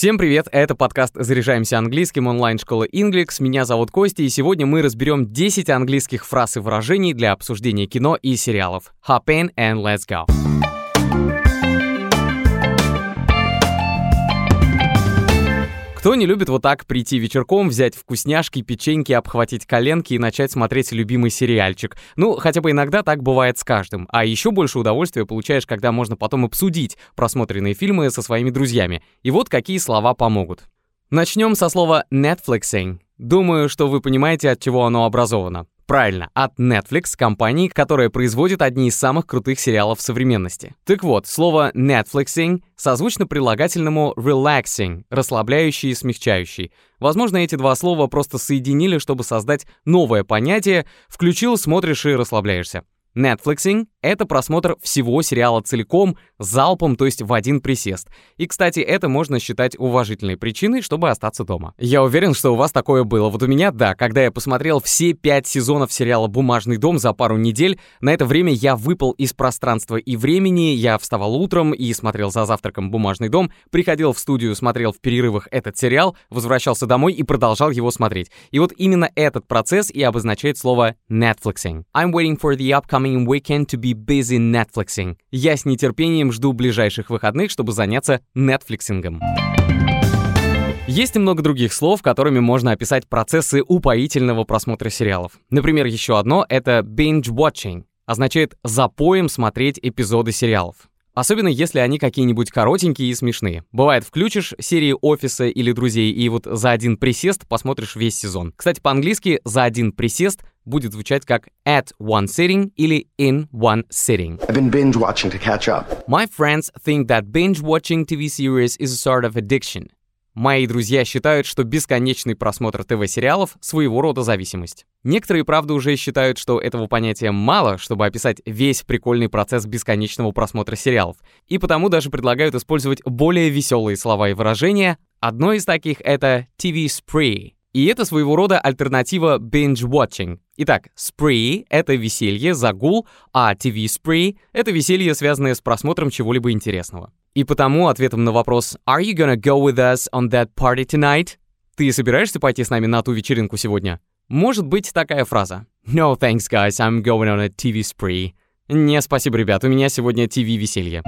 Всем привет, это подкаст «Заряжаемся английским» онлайн-школы Inglix. Меня зовут Костя, и сегодня мы разберем 10 английских фраз и выражений для обсуждения кино и сериалов. Hop in and let's go! Кто не любит вот так прийти вечерком, взять вкусняшки, печеньки, обхватить коленки и начать смотреть любимый сериальчик? Ну, хотя бы иногда так бывает с каждым. А еще больше удовольствия получаешь, когда можно потом обсудить просмотренные фильмы со своими друзьями. И вот какие слова помогут. Начнем со слова Netflixing. Думаю, что вы понимаете, от чего оно образовано. Правильно, от Netflix, компании, которая производит одни из самых крутых сериалов современности. Так вот, слово Netflixing созвучно прилагательному relaxing, расслабляющий и смягчающий. Возможно, эти два слова просто соединили, чтобы создать новое понятие «включил, смотришь и расслабляешься». Netflixing — это просмотр всего сериала целиком, залпом, то есть в один присест. И, кстати, это можно считать уважительной причиной, чтобы остаться дома. Я уверен, что у вас такое было. Вот у меня, да, когда я посмотрел все пять сезонов сериала «Бумажный дом» за пару недель, на это время я выпал из пространства и времени, я вставал утром и смотрел за завтраком «Бумажный дом», приходил в студию, смотрел в перерывах этот сериал, возвращался домой и продолжал его смотреть. И вот именно этот процесс и обозначает слово Netflixing. I'm waiting for the upcoming upcoming weekend to be busy Netflixing. Я с нетерпением жду ближайших выходных, чтобы заняться Netflixингом. Есть и много других слов, которыми можно описать процессы упоительного просмотра сериалов. Например, еще одно — это binge-watching. Означает «запоем смотреть эпизоды сериалов». Особенно если они какие-нибудь коротенькие и смешные. Бывает, включишь серии «Офиса» или «Друзей» и вот за один присест посмотришь весь сезон. Кстати, по-английски «за один присест» будет звучать как at one sitting или in one sitting. I've been binge watching to catch up. My friends think that binge watching TV series is a sort of addiction. Мои друзья считают, что бесконечный просмотр ТВ-сериалов — своего рода зависимость. Некоторые, правда, уже считают, что этого понятия мало, чтобы описать весь прикольный процесс бесконечного просмотра сериалов, и потому даже предлагают использовать более веселые слова и выражения. Одно из таких — это TV spree. И это своего рода альтернатива binge-watching. Итак, spree — это веселье, загул, а TV spree — это веселье, связанное с просмотром чего-либо интересного. И потому ответом на вопрос «Are you gonna go with us on that party tonight?» Ты собираешься пойти с нами на ту вечеринку сегодня? Может быть такая фраза «No thanks, guys, I'm going on a TV spree». Не, спасибо, ребят, у меня сегодня TV-веселье.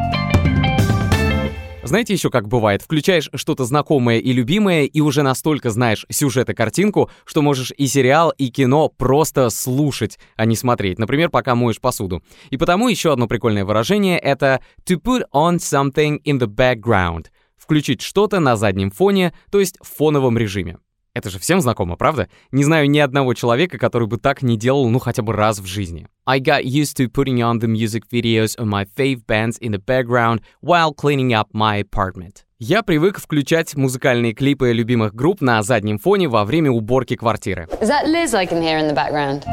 Знаете еще как бывает? Включаешь что-то знакомое и любимое, и уже настолько знаешь сюжет и картинку, что можешь и сериал, и кино просто слушать, а не смотреть. Например, пока моешь посуду. И потому еще одно прикольное выражение — это «to put on something in the background» — включить что-то на заднем фоне, то есть в фоновом режиме. Это же всем знакомо, правда? Не знаю ни одного человека, который бы так не делал, ну, хотя бы раз в жизни. I got used to putting on the music videos of my fave bands in the background while cleaning up my apartment. Я привык включать музыкальные клипы любимых групп на заднем фоне во время уборки квартиры. Is that Liz I can hear in the background?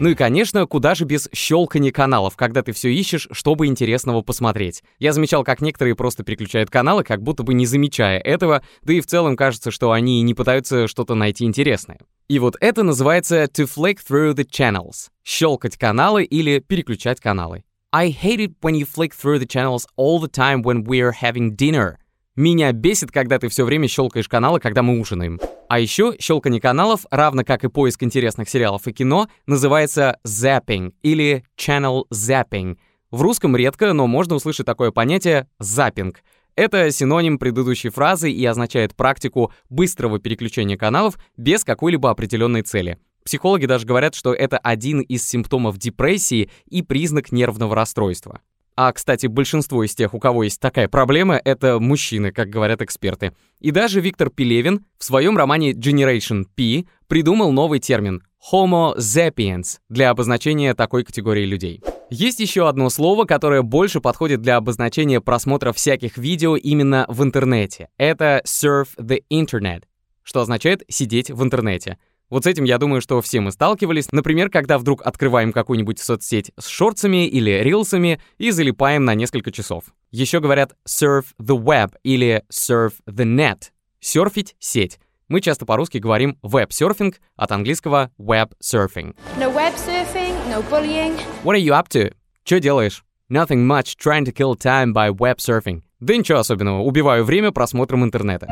Ну и, конечно, куда же без щелкания каналов, когда ты все ищешь, чтобы интересного посмотреть. Я замечал, как некоторые просто переключают каналы, как будто бы не замечая этого, да и в целом кажется, что они не пытаются что-то найти интересное. И вот это называется to flick through the channels. Щелкать каналы или переключать каналы. I hate it when you flick through the channels all the time when we're having dinner. Меня бесит, когда ты все время щелкаешь каналы, когда мы ужинаем. А еще щелкание каналов, равно как и поиск интересных сериалов и кино, называется zapping или channel zapping. В русском редко, но можно услышать такое понятие «заппинг». Это синоним предыдущей фразы и означает практику быстрого переключения каналов без какой-либо определенной цели. Психологи даже говорят, что это один из симптомов депрессии и признак нервного расстройства. А, кстати, большинство из тех, у кого есть такая проблема, это мужчины, как говорят эксперты. И даже Виктор Пелевин в своем романе Generation P придумал новый термин Homo sapiens для обозначения такой категории людей. Есть еще одно слово, которое больше подходит для обозначения просмотра всяких видео именно в интернете. Это surf the internet, что означает сидеть в интернете. Вот с этим, я думаю, что все мы сталкивались. Например, когда вдруг открываем какую-нибудь соцсеть с шорцами или рилсами и залипаем на несколько часов. Еще говорят surf the web или surf the net. Серфить — сеть. Мы часто по-русски говорим веб-серфинг, от английского web surfing. No web surfing, no bullying. What are you up to? Что делаешь? Nothing much trying to kill time by web surfing. Да ничего особенного, убиваю время просмотром интернета.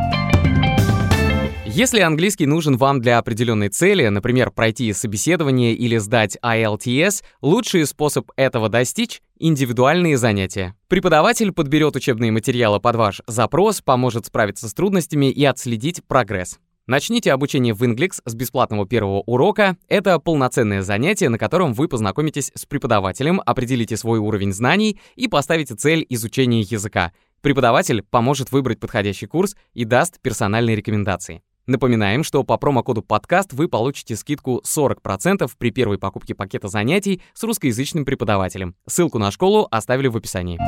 Если английский нужен вам для определенной цели, например, пройти собеседование или сдать IELTS, лучший способ этого достичь — индивидуальные занятия. Преподаватель подберет учебные материалы под ваш запрос, поможет справиться с трудностями и отследить прогресс. Начните обучение в Inglix с бесплатного первого урока. Это полноценное занятие, на котором вы познакомитесь с преподавателем, определите свой уровень знаний и поставите цель изучения языка. Преподаватель поможет выбрать подходящий курс и даст персональные рекомендации. Напоминаем, что по промокоду подкаст вы получите скидку 40% при первой покупке пакета занятий с русскоязычным преподавателем. Ссылку на школу оставили в описании.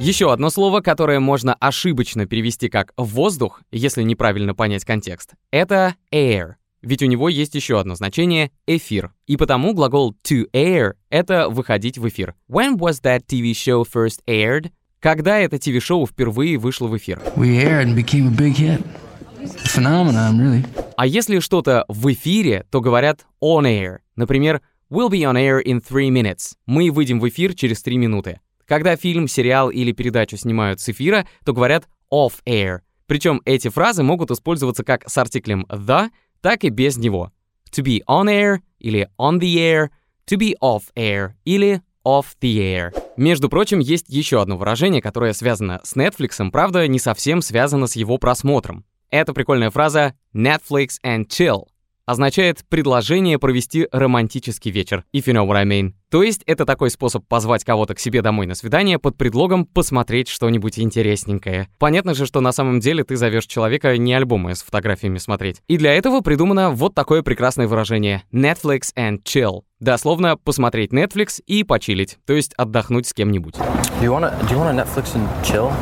Еще одно слово, которое можно ошибочно перевести как «воздух», если неправильно понять контекст, это air. Ведь у него есть еще одно значение — эфир. И потому глагол to air — это выходить в эфир. When was that TV show first aired? Когда это ТВ-шоу впервые вышло в эфир? We aired and became a big hit. Really. А если что-то в эфире, то говорят on air. Например, We'll be on air in three minutes. Мы выйдем в эфир через три минуты. Когда фильм, сериал или передачу снимают с эфира, то говорят off air. Причем эти фразы могут использоваться как с артиклем the, так и без него. To be on air или on the air, to be off air или off the air. Между прочим, есть еще одно выражение, которое связано с Netflix, правда, не совсем связано с его просмотром. Эта прикольная фраза Netflix and chill означает предложение провести романтический вечер, if you know what I mean. То есть это такой способ позвать кого-то к себе домой на свидание под предлогом посмотреть что-нибудь интересненькое. Понятно же, что на самом деле ты зовешь человека не альбомы с фотографиями смотреть. И для этого придумано вот такое прекрасное выражение Netflix and chill. Дословно посмотреть Netflix и почилить, то есть отдохнуть с кем-нибудь. Do you wanna do you wanna Netflix and chill?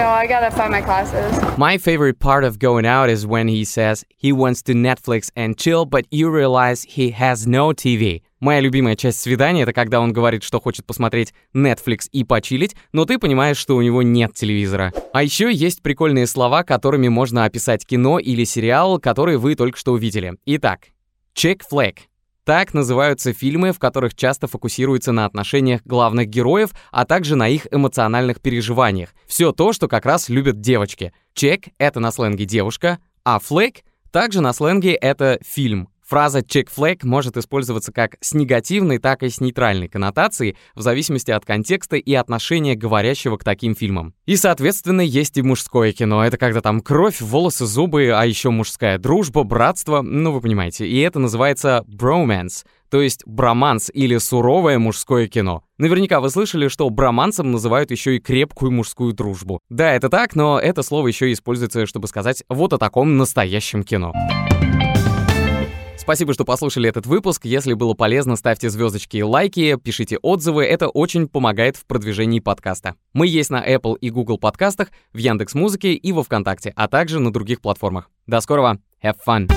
No, I gotta find my classes. My favorite part of going out is when he says he wants to Netflix and chill, but you realize he has no TV. Моя любимая часть свидания — это когда он говорит, что хочет посмотреть Netflix и почилить, но ты понимаешь, что у него нет телевизора. А еще есть прикольные слова, которыми можно описать кино или сериал, которые вы только что увидели. Итак, chick flick так называются фильмы, в которых часто фокусируются на отношениях главных героев, а также на их эмоциональных переживаниях. Все то, что как раз любят девочки. Чек — это на сленге девушка, а флэк — также на сленге это фильм. Фраза check flag может использоваться как с негативной, так и с нейтральной коннотацией, в зависимости от контекста и отношения говорящего к таким фильмам. И, соответственно, есть и мужское кино. Это когда там кровь, волосы, зубы, а еще мужская дружба, братство, ну вы понимаете. И это называется bromance, то есть броманс или суровое мужское кино. Наверняка вы слышали, что бромансом называют еще и крепкую мужскую дружбу. Да, это так, но это слово еще используется, чтобы сказать вот о таком настоящем кино. Спасибо, что послушали этот выпуск. Если было полезно, ставьте звездочки и лайки, пишите отзывы. Это очень помогает в продвижении подкаста. Мы есть на Apple и Google подкастах, в Яндекс Музыке и во Вконтакте, а также на других платформах. До скорого. Have fun!